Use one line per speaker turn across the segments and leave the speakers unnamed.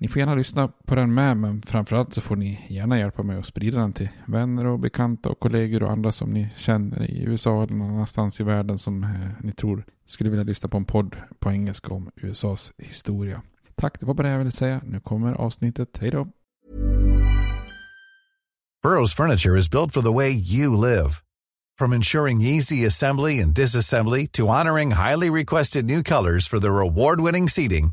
Ni får gärna lyssna på den med, men framförallt så får ni gärna hjälpa mig att sprida den till vänner och bekanta och kollegor och andra som ni känner i USA eller någon annanstans i världen som eh, ni tror skulle vilja lyssna på en podd på engelska om USAs historia. Tack, det var bara det jag ville säga. Nu kommer avsnittet. Hej då!
Burrows furniture is built for the way you live. From ensuring easy assembly and disassembly to honoring highly requested new colors for their award-winning seating,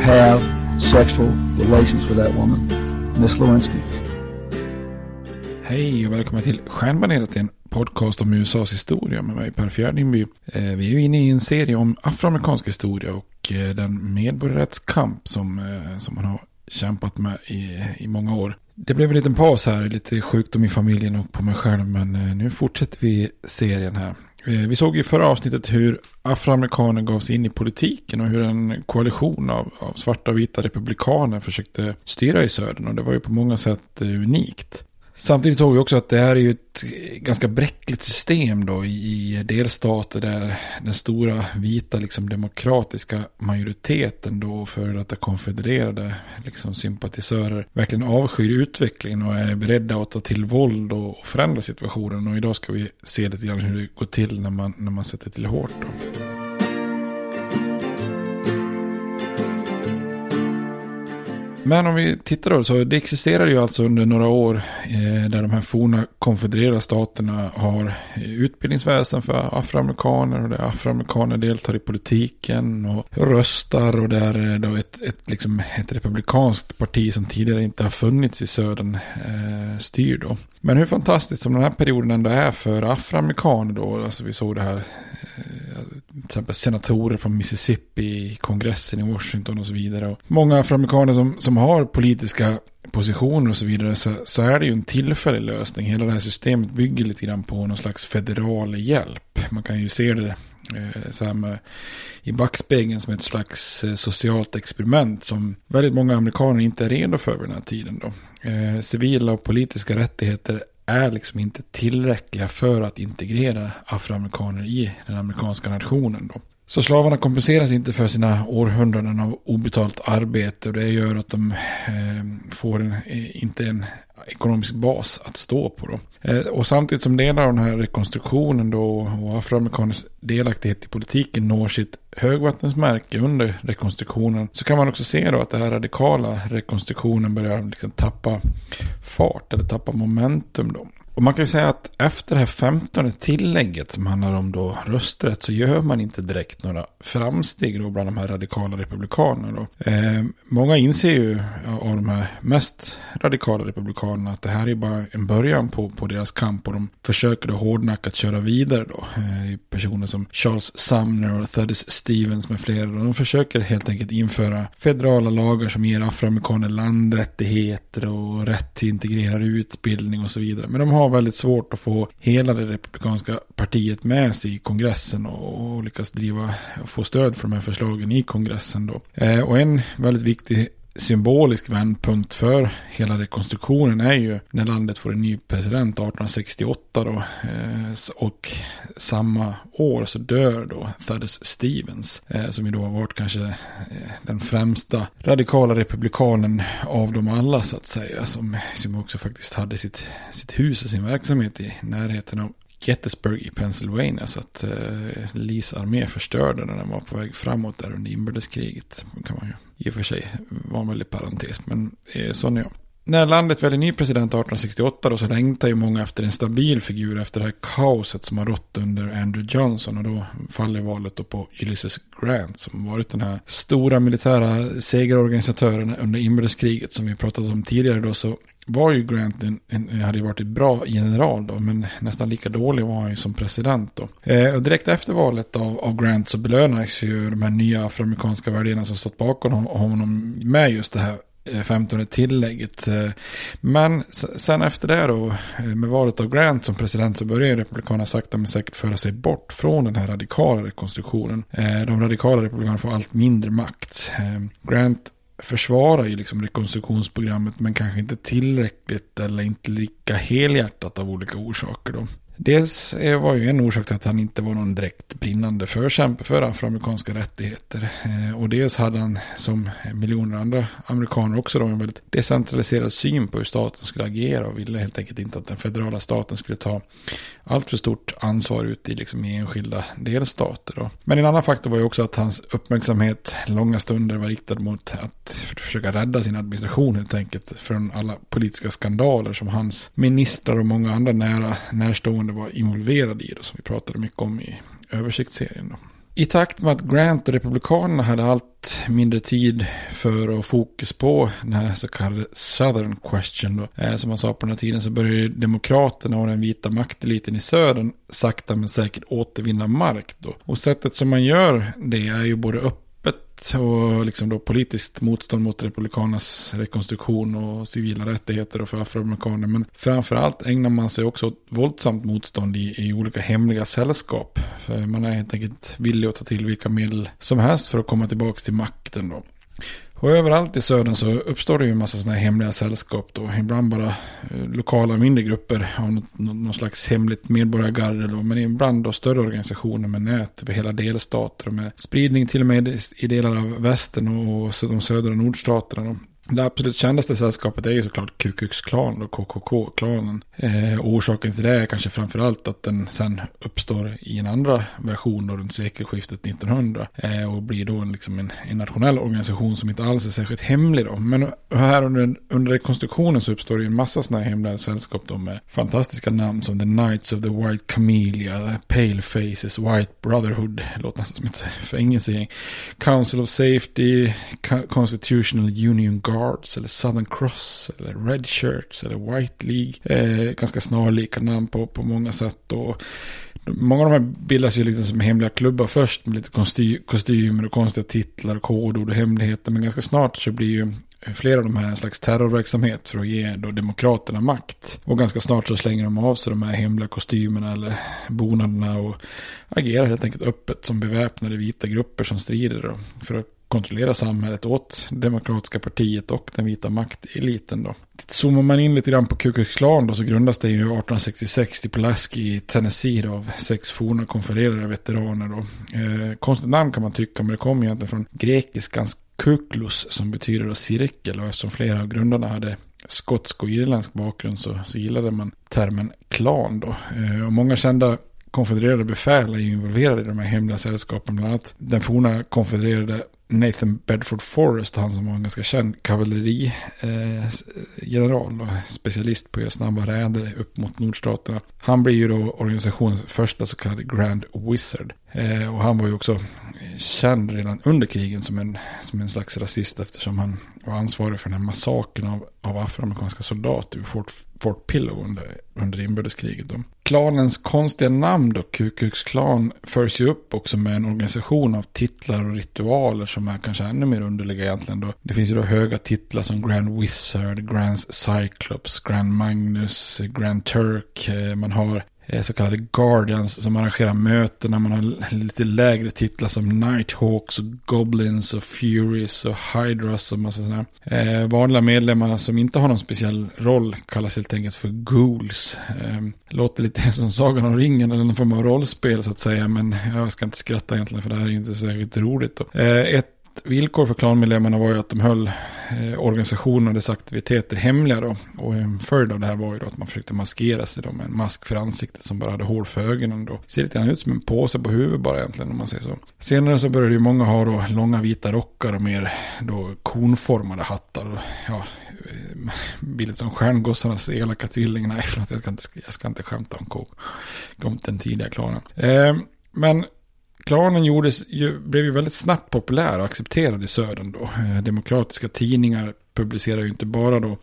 have sexual relations with that woman, Miss Lewinsky.
Hej och välkomna till Stjärnbaneret, en podcast om USAs historia med mig Per Fjärdingby. Eh, vi är ju inne i en serie om afroamerikansk historia och eh, den medborgarrättskamp som, eh, som man har kämpat med i, i många år. Det blev en liten paus här, lite sjukdom i familjen och på mig själv, men nu fortsätter vi serien här. Eh, vi såg i förra avsnittet hur afroamerikaner gav sig in i politiken och hur en koalition av, av svarta och vita republikaner försökte styra i södern och det var ju på många sätt eh, unikt. Samtidigt såg vi också att det här är ju ett ganska bräckligt system då i delstater där den stora vita liksom demokratiska majoriteten då för detta konfedererade liksom sympatisörer verkligen avskyr utvecklingen och är beredda att ta till våld och förändra situationen. Och idag ska vi se lite grann hur det går till när man, när man sätter till hårt då. Men om vi tittar då, så det existerar ju alltså under några år eh, där de här forna konfedererade staterna har eh, utbildningsväsen för afroamerikaner och där afroamerikaner deltar i politiken och röstar och där eh, då ett, ett, liksom ett republikanskt parti som tidigare inte har funnits i södern eh, styr då. Men hur fantastiskt som den här perioden ändå är för afroamerikaner då, alltså vi såg det här eh, till exempel senatorer från Mississippi i kongressen i Washington och så vidare. Och många afroamerikaner som, som har politiska positioner och så vidare så, så är det ju en tillfällig lösning. Hela det här systemet bygger lite grann på någon slags federal hjälp. Man kan ju se det eh, så här med, i backspegeln som ett slags eh, socialt experiment som väldigt många amerikaner inte är redo för vid den här tiden. Då. Eh, civila och politiska rättigheter är liksom inte tillräckliga för att integrera afroamerikaner i den amerikanska nationen. Då. Så slavarna kompenseras inte för sina århundraden av obetalt arbete och det gör att de eh, får en, eh, inte en ekonomisk bas att stå på. Då. Eh, och samtidigt som delar av den här rekonstruktionen då och afroamerikaners delaktighet i politiken når sitt högvattensmärke under rekonstruktionen så kan man också se då att den här radikala rekonstruktionen börjar liksom tappa fart eller tappa momentum då. Och man kan ju säga att efter det här femtonde tillägget som handlar om då rösträtt så gör man inte direkt några framsteg då bland de här radikala republikanerna. Då. Eh, många inser ju av de här mest radikala republikanerna att det här är bara en början på, på deras kamp och de försöker då hårdnackat köra vidare då. Eh, personer som Charles Sumner och Thaddeus Stevens med flera. Och De försöker helt enkelt införa federala lagar som ger afroamerikaner landrättigheter och rätt till integrerad utbildning och så vidare. Men de har väldigt svårt att få hela det republikanska partiet med sig i kongressen och, och lyckas driva och få stöd för de här förslagen i kongressen då. Eh, och en väldigt viktig symbolisk vändpunkt för hela rekonstruktionen är ju när landet får en ny president 1868 då. Eh, och samma år så dör då Thaddeus Stevens. Eh, som ju då har varit kanske eh, den främsta radikala republikanen av dem alla så att säga. Som, som också faktiskt hade sitt, sitt hus och sin verksamhet i närheten av Gettysburg i Pennsylvania. Så att eh, Lees armé förstörde när den var på väg framåt där under inbördeskriget. kan man ju i och för sig vara en väldig parentes. Men eh, sån är jag. När landet väljer ny president 1868 då så längtar ju många efter en stabil figur efter det här kaoset som har rått under Andrew Johnson. Och då faller valet då på Ulysses Grant som varit den här stora militära segerorganisatören under inbördeskriget som vi pratat om tidigare då. Så var ju Grant en, en, hade ju varit en bra general då, men nästan lika dålig var han ju som president då. Eh, och direkt efter valet av, av Grant så belönas ju de här nya afroamerikanska väljarna som stått bakom honom med just det här Eh, 15 tillägget. Eh, men sen efter det då, eh, med valet av Grant som president så börjar Republikanerna sakta men säkert föra sig bort från den här radikala rekonstruktionen. De radikala republikanerna får allt mindre makt. Grant försvarar ju liksom rekonstruktionsprogrammet men kanske inte tillräckligt eller inte lika helhjärtat av olika orsaker då. Dels var ju en orsak till att han inte var någon direkt brinnande förkämpe för afroamerikanska rättigheter. Eh, och dels hade han som miljoner andra amerikaner också då en väldigt decentraliserad syn på hur staten skulle agera och ville helt enkelt inte att den federala staten skulle ta allt för stort ansvar ute i, liksom, i enskilda delstater. Då. Men en annan faktor var ju också att hans uppmärksamhet långa stunder var riktad mot att försöka rädda sin administration helt enkelt från alla politiska skandaler som hans ministrar och många andra nära närstående var involverad i. Då, som vi pratade mycket om i översiktsserien. Då. I takt med att Grant och Republikanerna hade allt mindre tid för och fokus på den här så kallade Southern Question då, eh, som man sa på den här tiden så började Demokraterna och den vita makteliten i södern sakta men säkert återvinna mark då. Och sättet som man gör det är ju både upp och liksom då politiskt motstånd mot republikanernas rekonstruktion och civila rättigheter och för afroamerikaner. Men framförallt ägnar man sig också åt våldsamt motstånd i, i olika hemliga sällskap. För man är helt enkelt villig att ta till vilka medel som helst för att komma tillbaka till makten då. Och överallt i södern så uppstår det ju en massa sådana här hemliga sällskap då. Ibland bara eh, lokala mindre grupper av något, någon slags hemligt medborgargarde då. Men ibland då större organisationer med nät över hela delstater och med spridning till och med i delar av västern och de södra nordstaterna. Det absolut kändaste sällskapet är ju såklart Ku Klux Klan och KKK-klanen. Eh, orsaken till det är kanske framförallt att den sen uppstår i en andra version då runt sekelskiftet 1900. Eh, och blir då en, liksom en, en, nationell organisation som inte alls är särskilt hemlig då. Men här under, under rekonstruktionen så uppstår det ju en massa sådana här hemliga sällskap då med fantastiska namn som The Knights of the White Camellia, Pale Faces, White Brotherhood, låter nästan som ett fängelsegäng, Council of Safety, Constitutional Union Guard Guards eller Southern Cross eller Red Shirts eller White League. Eh, ganska snarlika namn på, på många sätt. Och många av de här bildas ju liksom som hemliga klubbar först med lite kosty kostymer och konstiga titlar, kodord och hemligheter. Men ganska snart så blir ju flera av de här en slags terrorverksamhet för att ge då demokraterna makt. Och ganska snart så slänger de av sig de här hemliga kostymerna eller bonaderna och agerar helt enkelt öppet som beväpnade vita grupper som strider då, för att kontrollera samhället åt Demokratiska partiet och den vita makteliten då. Zoomar man in lite grann på Ku Klux Klan då så grundas det ju 1866 i Pulaski i Tennessee då, av sex forna konfererade veteraner då. Eh, konstigt namn kan man tycka men det kommer egentligen från grekiskans kuklus som betyder då cirkel och eftersom flera av grundarna hade skotsk och irländsk bakgrund så, så gillade man termen klan då. Eh, och många kända konfedererade befäl är involverade i de här hemliga sällskapen. Bland annat den forna konfedererade Nathan Bedford Forrest, han som var en ganska känd kavallerigeneral eh, och specialist på att göra snabba räder upp mot nordstaterna. Han blir ju då organisationens första så kallade Grand Wizard. Eh, och han var ju också känd redan under krigen som en, som en slags rasist eftersom han var ansvarig för den här massakern av, av afroamerikanska soldater vid Fort, Fort Pillow under, under inbördeskriget. Då. Klanens konstiga namn då, Ku Klux Klan, följs ju upp också med en organisation av titlar och ritualer som är kanske ännu mer underliga egentligen. Då. Det finns ju då höga titlar som Grand Wizard, Grand Cyclops, Grand Magnus, Grand Turk. Eh, man har Eh, så kallade Guardians som arrangerar möten. när Man har lite lägre titlar som Nighthawks och Goblins och Furies och Hydras och massa sådana. Eh, vanliga medlemmar som inte har någon speciell roll kallas helt enkelt för Ghouls. Eh, låter lite som Sagan om ringen eller någon form av rollspel så att säga. Men jag ska inte skratta egentligen för det här är inte särskilt roligt. Då. Eh, ett villkor för klanmedlemmarna var ju att de höll eh, organisationen och dess aktiviteter hemliga då. Och en följd av det här var ju då att man försökte maskera sig då med en mask för ansiktet som bara hade hål för ögonen då. Ser lite grann ut som en påse på huvudet bara egentligen om man säger så. Senare så började ju många ha då långa vita rockar och mer då konformade hattar. Och, ja, eh, bildet som stjärngossarnas elaka tvilling. Nej, förlåt, jag ska inte, jag ska inte skämta om, om den tidiga klanen. Eh, men Klanen gjordes, ju, blev ju väldigt snabbt populär och accepterad i södern då. Eh, demokratiska tidningar publicerade ju inte bara då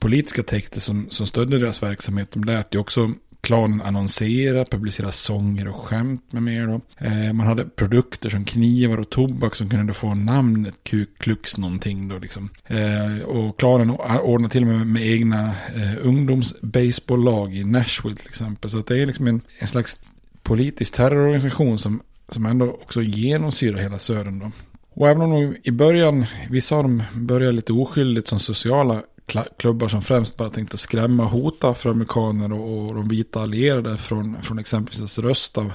politiska texter som, som stödde deras verksamhet. De lät ju också klanen annonsera, publicera sånger och skämt med mer. Då. Eh, man hade produkter som knivar och tobak som kunde få namnet Ku Klux någonting då liksom. Eh, och klanen ordnade till och med med egna eh, ungdomsbaseballlag i Nashville till exempel. Så att det är liksom en, en slags politisk terrororganisation som som ändå också genomsyrar hela södern då. Och även om de i början, vissa av dem började lite oskyldigt som sociala klubbar som främst bara tänkte skrämma och hota afroamerikaner och, och de vita allierade från, från exempelvis rösta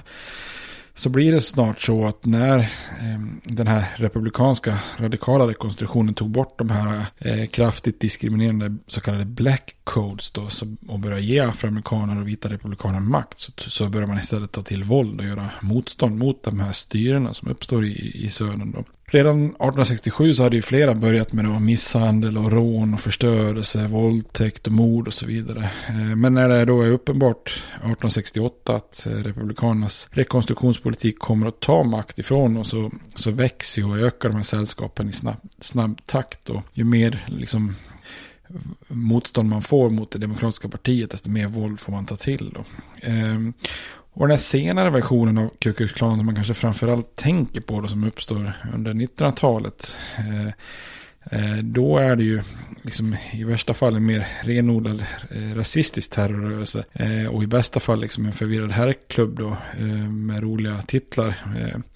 så blir det snart så att när eh, den här republikanska radikala rekonstruktionen tog bort de här eh, kraftigt diskriminerande så kallade black codes då, så, och började ge afroamerikaner och vita republikaner makt så, så börjar man istället ta till våld och göra motstånd mot de här styrena som uppstår i, i södern. Då. Redan 1867 så hade ju flera börjat med då misshandel och rån och förstörelse, våldtäkt och mord och så vidare. Eh, men när det då är uppenbart 1868 att eh, republikanernas rekonstruktionspolitik kommer att ta makt ifrån och så, så växer ju och ökar de här sällskapen i snabb, snabb takt. Och ju mer liksom motstånd man får mot det demokratiska partiet, desto mer våld får man ta till. Då. Eh, och den här senare versionen av Ku Klux Klan som man kanske framförallt tänker på då som uppstår under 1900-talet. Eh, eh, då är det ju liksom i värsta fall en mer renodlad eh, rasistisk terrorrörelse. Eh, och i bästa fall liksom en förvirrad herrklubb då eh, med roliga titlar.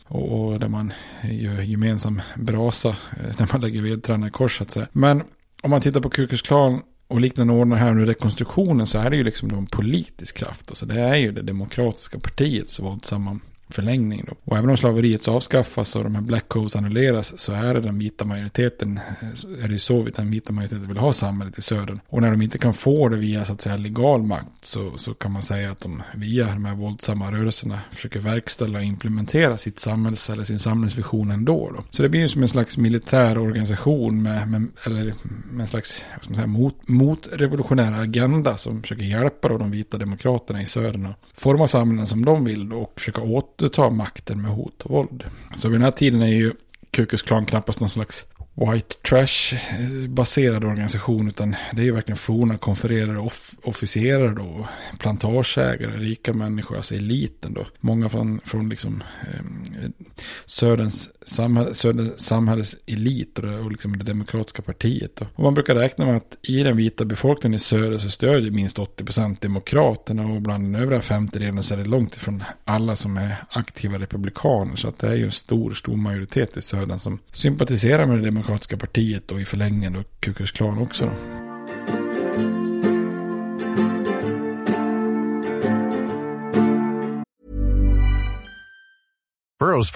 och, där man gör gemensam brasa när man lägger vedtrarna i kors så att säga. Men om man tittar på Kukus Klan och liknande ordnar här nu rekonstruktionen så är det ju liksom en politisk kraft. Alltså det är ju det demokratiska partiets våldsamma förlängning. Då. Och även om slaveriet avskaffas och de här black codes annulleras så är det den vita majoriteten, eh, är det så den vita majoriteten vill ha samhället i södern. Och när de inte kan få det via så att säga legal makt så, så kan man säga att de via de här våldsamma rörelserna försöker verkställa och implementera sitt samhälls eller sin samhällsvision ändå. Då. Så det blir ju som en slags militär organisation med, med eller med en slags vad ska man säga, mot, motrevolutionär agenda som försöker hjälpa då de vita demokraterna i södern och forma samhällen som de vill och försöka åt återta makten med hot och våld. Så vid den här tiden är ju Kukus Klan knappast någon slags white trash-baserad eh, organisation utan det är ju verkligen forna konfererare, off officerare då, plantageägare, rika människor, alltså eliten då. Många från, från liksom eh, Söderns, samhäll, Söderns samhälles elit och, det, och liksom det demokratiska partiet då. Och man brukar räkna med att i den vita befolkningen i söder så stödjer minst 80% demokraterna och bland den övriga femtedelen så är det långt ifrån alla som är aktiva republikaner. Så att det är ju en stor, stor majoritet i södern som sympatiserar med det demokratiska partiet och i förlängningen Klan också då.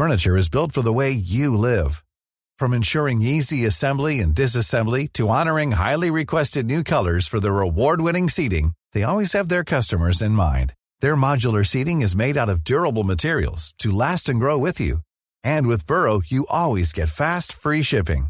Furniture is built for the way you live. From ensuring easy assembly and disassembly to honoring highly requested new colors for their award-winning seating, they always have their customers in mind. Their modular seating is made out of durable materials to last and grow with you. And with Burrow, you always get fast, free shipping.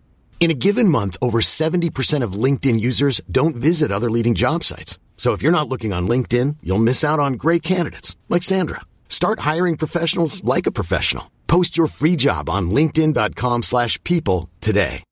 In a given month, over 70% of LinkedIn users don't visit other leading job sites. So if you're not looking on LinkedIn, you'll miss out on great candidates like Sandra. Start hiring professionals like a professional. Post your free job on linkedin.com/people today.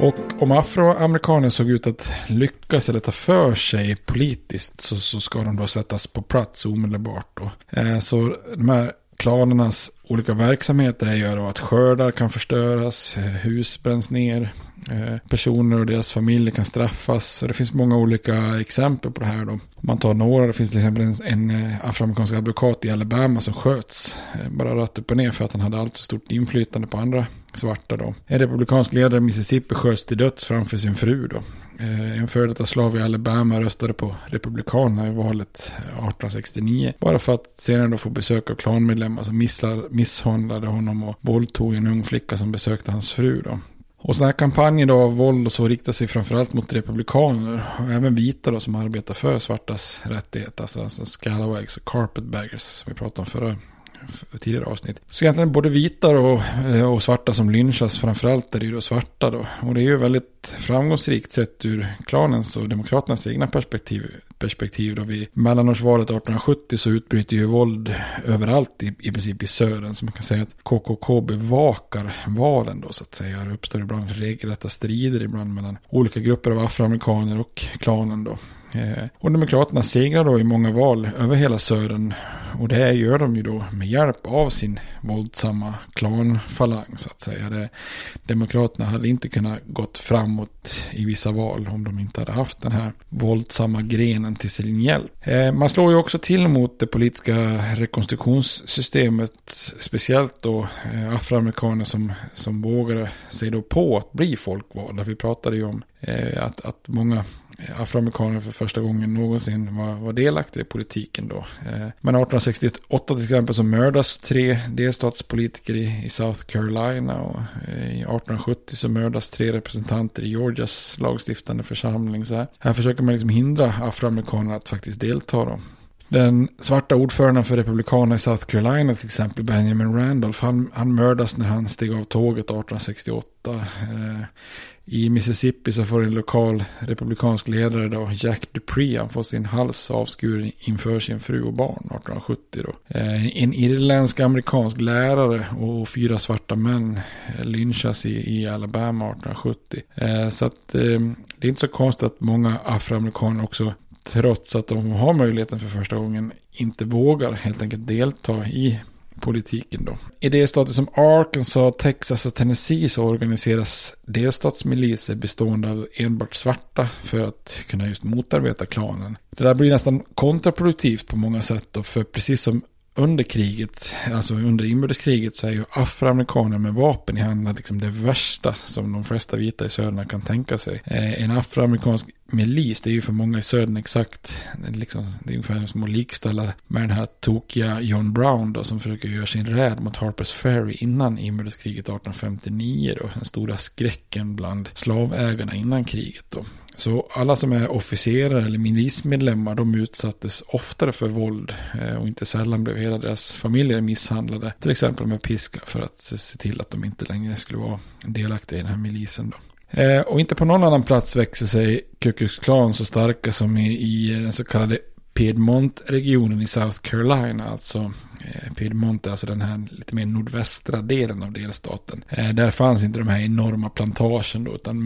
Och om afroamerikaner såg ut att lyckas eller ta för sig politiskt så, så ska de då sättas på plats omedelbart. Då. Eh, så de här klanernas olika verksamheter är ju att skördar kan förstöras, hus bränns ner, eh, personer och deras familjer kan straffas. Så det finns många olika exempel på det här då. Om man tar några, det finns till exempel en, en eh, afroamerikansk advokat i Alabama som sköts eh, bara rätt upp och ner för att han hade alltför stort inflytande på andra svarta då. En republikansk ledare i Mississippi sköts till döds framför sin fru då. Eh, en före detta slav i Alabama röstade på Republikanerna i valet eh, 1869. Bara för att senare då få besök av klanmedlemmar som misshandlade honom och våldtog en ung flicka som besökte hans fru då. Och sådana här kampanjer då av våld och så riktar sig framförallt mot republikaner och även vita då som arbetar för svartas rättigheter. Alltså, alltså scalawags och carpetbaggers som vi pratade om förra tidigare avsnitt. Så egentligen både vita och, eh, och svarta som lynchas, framförallt är det ju då svarta då. Och det är ju väldigt framgångsrikt sett ur klanens och demokraternas egna perspektiv. perspektiv då vid mellanårsvalet 1870 så utbryter ju våld överallt i, i princip i södern. Så man kan säga att KKK bevakar valen då så att säga. Det uppstår ibland regelrätta strider ibland mellan olika grupper av afroamerikaner och klanen då. Eh, och Demokraterna segrar då i många val över hela södern. Och det gör de ju då med hjälp av sin våldsamma klanfalang så att säga. Det, Demokraterna hade inte kunnat gått framåt i vissa val om de inte hade haft den här våldsamma grenen till sin hjälp. Eh, man slår ju också till mot det politiska rekonstruktionssystemet. Speciellt då eh, afroamerikaner som, som vågade sig då på att bli folkvalda. Vi pratade ju om eh, att, att många afroamerikaner för första gången någonsin var, var delaktiga i politiken då. Eh, men 1868 till exempel så mördas tre delstatspolitiker i, i South Carolina och eh, 1870 så mördas tre representanter i Georgias lagstiftande församling. Så här, här försöker man liksom hindra afroamerikaner att faktiskt delta då. Den svarta ordföranden för Republikanerna i South Carolina till exempel, Benjamin Randolph, han, han mördas när han steg av tåget 1868. Eh, i Mississippi så får en lokal republikansk ledare då, Jack Dupree, han får sin hals avskuren inför sin fru och barn 1870 då. Eh, en irländsk amerikansk lärare och fyra svarta män eh, lynchas i, i Alabama 1870. Eh, så att det är inte så konstigt att många afroamerikaner också trots att de har möjligheten för första gången inte vågar helt enkelt delta i politiken då. I delstater som Arkansas, Texas och Tennessee så organiseras delstatsmiliser bestående av enbart svarta för att kunna just motarbeta klanen. Det där blir nästan kontraproduktivt på många sätt då, för precis som under kriget, alltså under inbördeskriget så är ju afroamerikaner med vapen i handen liksom det värsta som de flesta vita i södern kan tänka sig. Eh, en afroamerikansk milis, det är ju för många i södern exakt, liksom, det är ungefär som att likställa med den här tokiga John Brown då, som försöker göra sin räd mot Harpers Ferry innan inbördeskriget 1859 då, den stora skräcken bland slavägarna innan kriget då. Så alla som är officerare eller milismedlemmar de utsattes oftare för våld eh, och inte sällan blev hela deras familjer misshandlade. Till exempel med piska för att se till att de inte längre skulle vara delaktiga i den här milisen. Då. Eh, och inte på någon annan plats växer sig Ku Klux Klan så starka som i, i den så kallade Piedmont-regionen i South Carolina. Alltså eh, Piedmont är alltså den här lite mer nordvästra delen av delstaten. Eh, där fanns inte de här enorma plantagen då, utan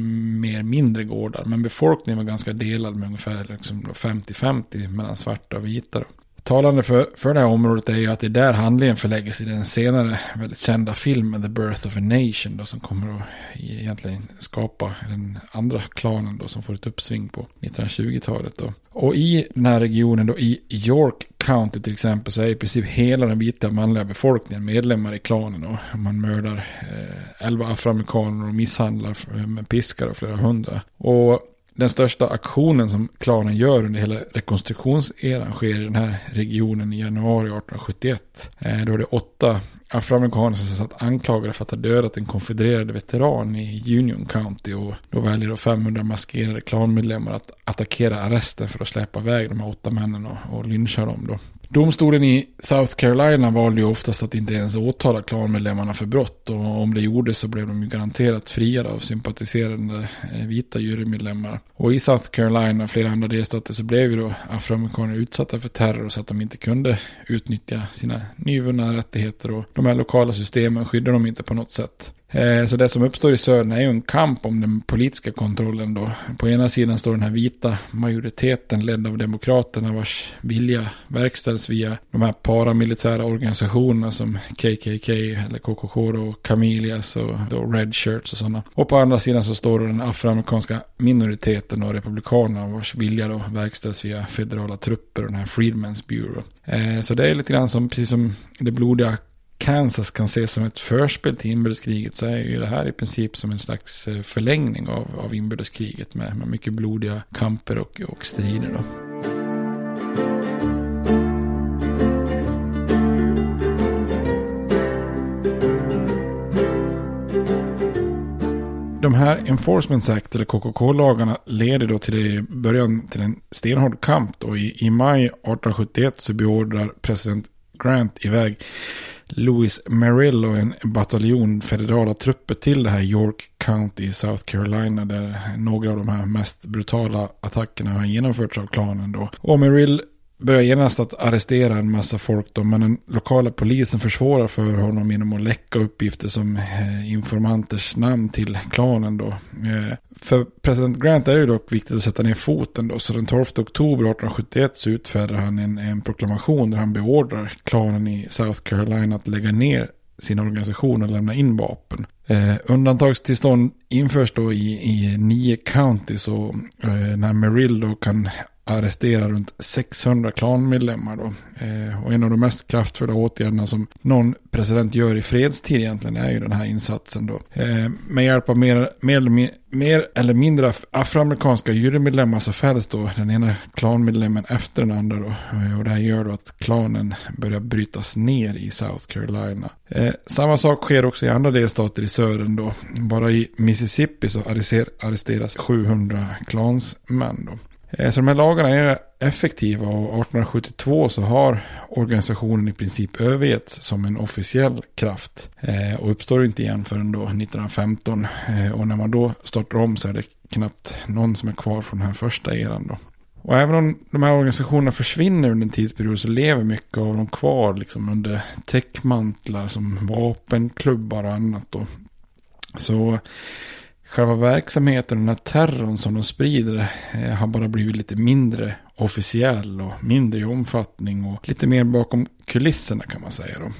mer mindre gårdar. Men befolkningen var ganska delad med ungefär liksom 50-50 mellan svarta och vita. Då. Talande för, för det här området är ju att det är där handlingen förläggs i den senare väldigt kända filmen The Birth of a Nation då, som kommer att e- egentligen skapa den andra klanen då som får ett uppsving på 1920-talet då. Och i den här regionen då i York County till exempel så är i princip hela den vita manliga befolkningen medlemmar i klanen och man mördar eh, afroamerikaner och misshandlar med piskar och flera hundra. Och den största aktionen som klanen gör under hela rekonstruktionseran sker i den här regionen i januari 1871. Eh, då är det åtta afroamerikaner som satt anklagade för att ha dödat en konfedererad veteran i Union County. Och då väljer då 500 maskerade klanmedlemmar att attackera arresten för att släppa iväg de här åtta männen och, och lyncha dem då. Domstolen i South Carolina valde ju oftast att inte ens åtala klanmedlemmarna för brott och om det gjordes så blev de ju garanterat friade av sympatiserande eh, vita jurymedlemmar. Och i South Carolina och flera andra delstater så blev ju då afroamerikaner utsatta för terror så att de inte kunde utnyttja sina nyvunna rättigheter och de här lokala systemen skyddade dem inte på något sätt. Eh, så det som uppstår i södern är ju en kamp om den politiska kontrollen då. På ena sidan står den här vita majoriteten ledd av demokraterna vars vilja verkställs via de här paramilitära organisationerna som KKK eller KKK och Camelias och då Red Shirts och sådana. Och på andra sidan så står då den afroamerikanska minoriteten och republikanerna vars vilja då verkställs via federala trupper och den här Freedmen's Bureau. Eh, så det är lite grann som, precis som det blodiga Kansas kan ses som ett förspel till inbördeskriget så är ju det här i princip som en slags eh, förlängning av, av inbördeskriget med, med mycket blodiga kamper och, och strider. Då. de här Enforcement Act eller KKK-lagarna leder då till det, början till en stenhård kamp. Då. I, I maj 1871 så beordrar president Grant iväg Louis Merrill och en bataljon federala trupper till det här York County i South Carolina där några av de här mest brutala attackerna har genomförts av klanen då. Och Merrill börjar genast att arrestera en massa folk då, men den lokala polisen försvårar för honom genom att läcka uppgifter som eh, informanters namn till klanen då. Eh, för president Grant är det dock viktigt att sätta ner foten då, så den 12 oktober 1871 så utfärdar han en, en proklamation där han beordrar klanen i South Carolina att lägga ner sin organisation och lämna in vapen. Eh, undantagstillstånd införs då i, i nio counties och eh, när Merrill då kan arrestera runt 600 klanmedlemmar då. Eh, och en av de mest kraftfulla åtgärderna som någon president gör i fredstid egentligen är ju den här insatsen då. Eh, med hjälp av mer, mer, mer eller mindre afroamerikanska jurymedlemmar så fälls då den ena klanmedlemmen efter den andra då. Eh, och det här gör då att klanen börjar brytas ner i South Carolina. Eh, samma sak sker också i andra delstater i södern då. Bara i Mississippi så arresteras 700 klansmän då. Eh, så de här lagarna är effektiva och 1872 så har organisationen i princip övergetts som en officiell kraft. Eh, och uppstår inte igen förrän då 1915. Eh, och när man då startar om så är det knappt någon som är kvar från den här första eran då. Och även om de här organisationerna försvinner under en tidsperiod så lever mycket av dem kvar liksom under täckmantlar som vapenklubbar och annat då. Så själva verksamheten, den här terrorn som de sprider, eh, har bara blivit lite mindre officiell och mindre i omfattning och lite mer bakom kulisserna kan man säga då.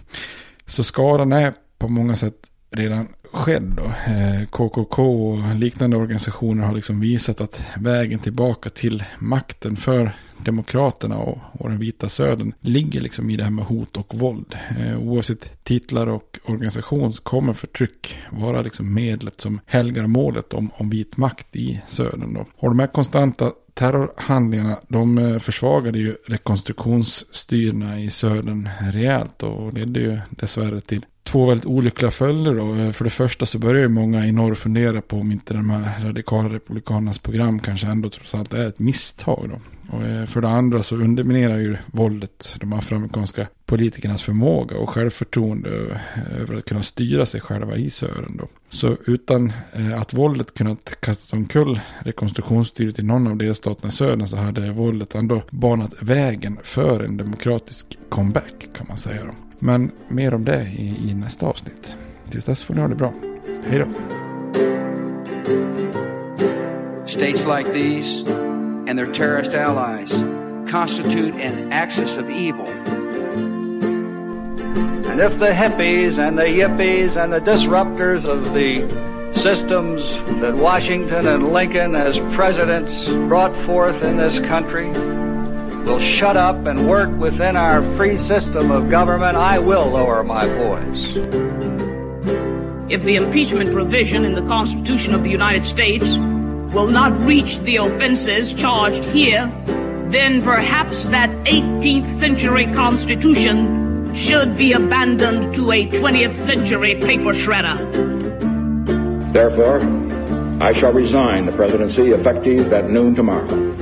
Så skadan är på många sätt redan skedd. Då. Eh, KKK och liknande organisationer har liksom visat att vägen tillbaka till makten för Demokraterna och, och den vita södern ligger liksom i det här med hot och våld. Eh, oavsett titlar och organisation så kommer förtryck vara liksom medlet som helgar målet om, om vit makt i södern. Då. Och de här konstanta terrorhandlingarna de eh, försvagade ju rekonstruktionsstyrna i södern rejält och ledde ju dessvärre till två väldigt olyckliga följder. Då. Eh, för det första så börjar ju många i norr fundera på om inte de här radikala republikanernas program kanske ändå trots allt är ett misstag. Då. Och eh, för det andra så underminerar ju våldet de afroamerikanska politikernas förmåga och självförtroende eh, över att kunna styra sig själva i Sören Då. Så utan att våldet kunnat kasta omkull rekonstruktionsstyret i någon av delstaterna i södern så hade våldet ändå banat vägen för en demokratisk comeback kan man säga. Då. Men mer om det i, i nästa avsnitt. Tills dess får ni ha det bra. Hej då.
States like these and their terrorist allies constitute an axis of evil.
And if the hippies and the yippies and the disruptors of the systems that Washington and Lincoln as presidents brought forth in this country will shut up and work within our free system of government, I will lower my voice.
If the impeachment provision in the Constitution of the United States will not reach the offenses charged here, then perhaps that 18th century Constitution should be abandoned to a 20th century paper shredder.
Therefore, I shall resign the presidency effective at noon tomorrow.